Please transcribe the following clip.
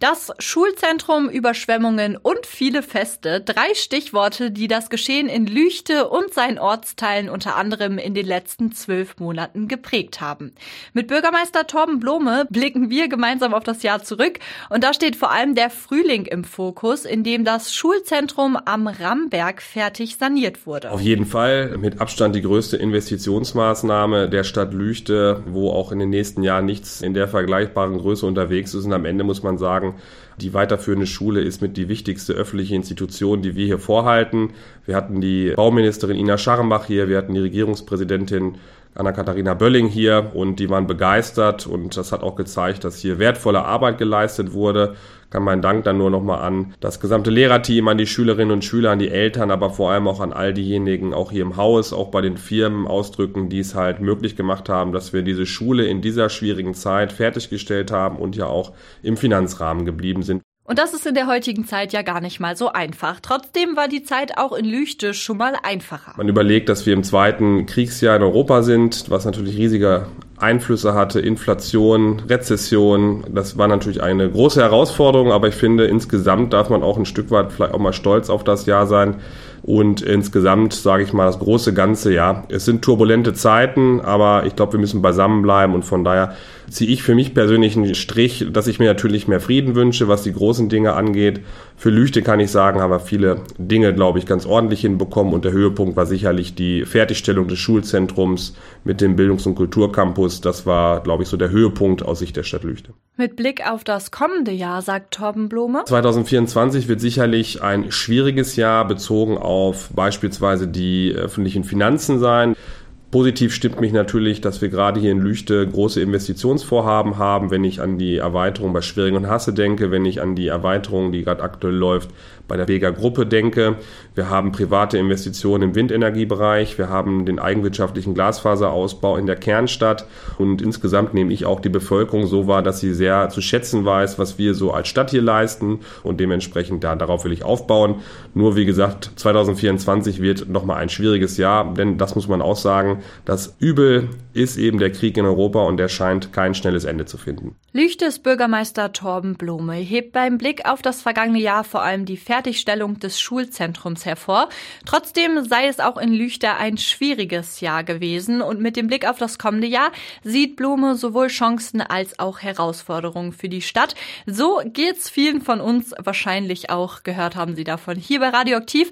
Das Schulzentrum, Überschwemmungen und viele Feste. Drei Stichworte, die das Geschehen in Lüchte und seinen Ortsteilen unter anderem in den letzten zwölf Monaten geprägt haben. Mit Bürgermeister Torben Blome blicken wir gemeinsam auf das Jahr zurück. Und da steht vor allem der Frühling im Fokus, in dem das Schulzentrum am Ramberg fertig saniert wurde. Auf jeden Fall mit Abstand die größte Investitionsmaßnahme der Stadt Lüchte, wo auch in den nächsten Jahren nichts in der vergleichbaren Größe unterwegs ist. Und am Ende muss man sagen, die weiterführende Schule ist mit die wichtigste öffentliche Institution, die wir hier vorhalten. Wir hatten die Bauministerin Ina Scharrenbach hier, wir hatten die Regierungspräsidentin Anna-Katharina Bölling hier und die waren begeistert und das hat auch gezeigt, dass hier wertvolle Arbeit geleistet wurde. Kann meinen Dank dann nur nochmal an das gesamte Lehrerteam, an die Schülerinnen und Schüler, an die Eltern, aber vor allem auch an all diejenigen, auch hier im Haus, auch bei den Firmen ausdrücken, die es halt möglich gemacht haben, dass wir diese Schule in dieser schwierigen Zeit fertiggestellt haben und ja auch im Finanzrahmen geblieben sind. Und das ist in der heutigen Zeit ja gar nicht mal so einfach. Trotzdem war die Zeit auch in Lüchte schon mal einfacher. Man überlegt, dass wir im zweiten Kriegsjahr in Europa sind, was natürlich riesige Einflüsse hatte, Inflation, Rezession. Das war natürlich eine große Herausforderung, aber ich finde, insgesamt darf man auch ein Stück weit vielleicht auch mal stolz auf das Jahr sein. Und insgesamt sage ich mal das große Ganze, ja, es sind turbulente Zeiten, aber ich glaube, wir müssen beisammen bleiben und von daher ziehe ich für mich persönlich einen Strich, dass ich mir natürlich mehr Frieden wünsche, was die großen Dinge angeht. Für Lüchte kann ich sagen, haben wir viele Dinge, glaube ich, ganz ordentlich hinbekommen und der Höhepunkt war sicherlich die Fertigstellung des Schulzentrums mit dem Bildungs- und Kulturcampus. Das war, glaube ich, so der Höhepunkt aus Sicht der Stadt Lüchte. Mit Blick auf das kommende Jahr, sagt Torben Blume. 2024 wird sicherlich ein schwieriges Jahr bezogen auf beispielsweise die öffentlichen Finanzen sein. Positiv stimmt mich natürlich, dass wir gerade hier in Lüchte große Investitionsvorhaben haben, wenn ich an die Erweiterung bei Schwiering und Hasse denke, wenn ich an die Erweiterung, die gerade aktuell läuft, bei der Vega Gruppe denke. Wir haben private Investitionen im Windenergiebereich, wir haben den eigenwirtschaftlichen Glasfaserausbau in der Kernstadt. Und insgesamt nehme ich auch die Bevölkerung so wahr, dass sie sehr zu schätzen weiß, was wir so als Stadt hier leisten. Und dementsprechend da, darauf will ich aufbauen. Nur wie gesagt, 2024 wird nochmal ein schwieriges Jahr, denn das muss man auch sagen, das Übel ist eben der Krieg in Europa und der scheint kein schnelles Ende zu finden. Lüchtes Bürgermeister Torben Blume hebt beim Blick auf das vergangene Jahr vor allem die Fertigstellung des Schulzentrums hervor. Trotzdem sei es auch in Lüchte ein schwieriges Jahr gewesen und mit dem Blick auf das kommende Jahr sieht Blume sowohl Chancen als auch Herausforderungen für die Stadt. So geht's vielen von uns wahrscheinlich auch, gehört haben Sie davon hier bei Radioaktiv.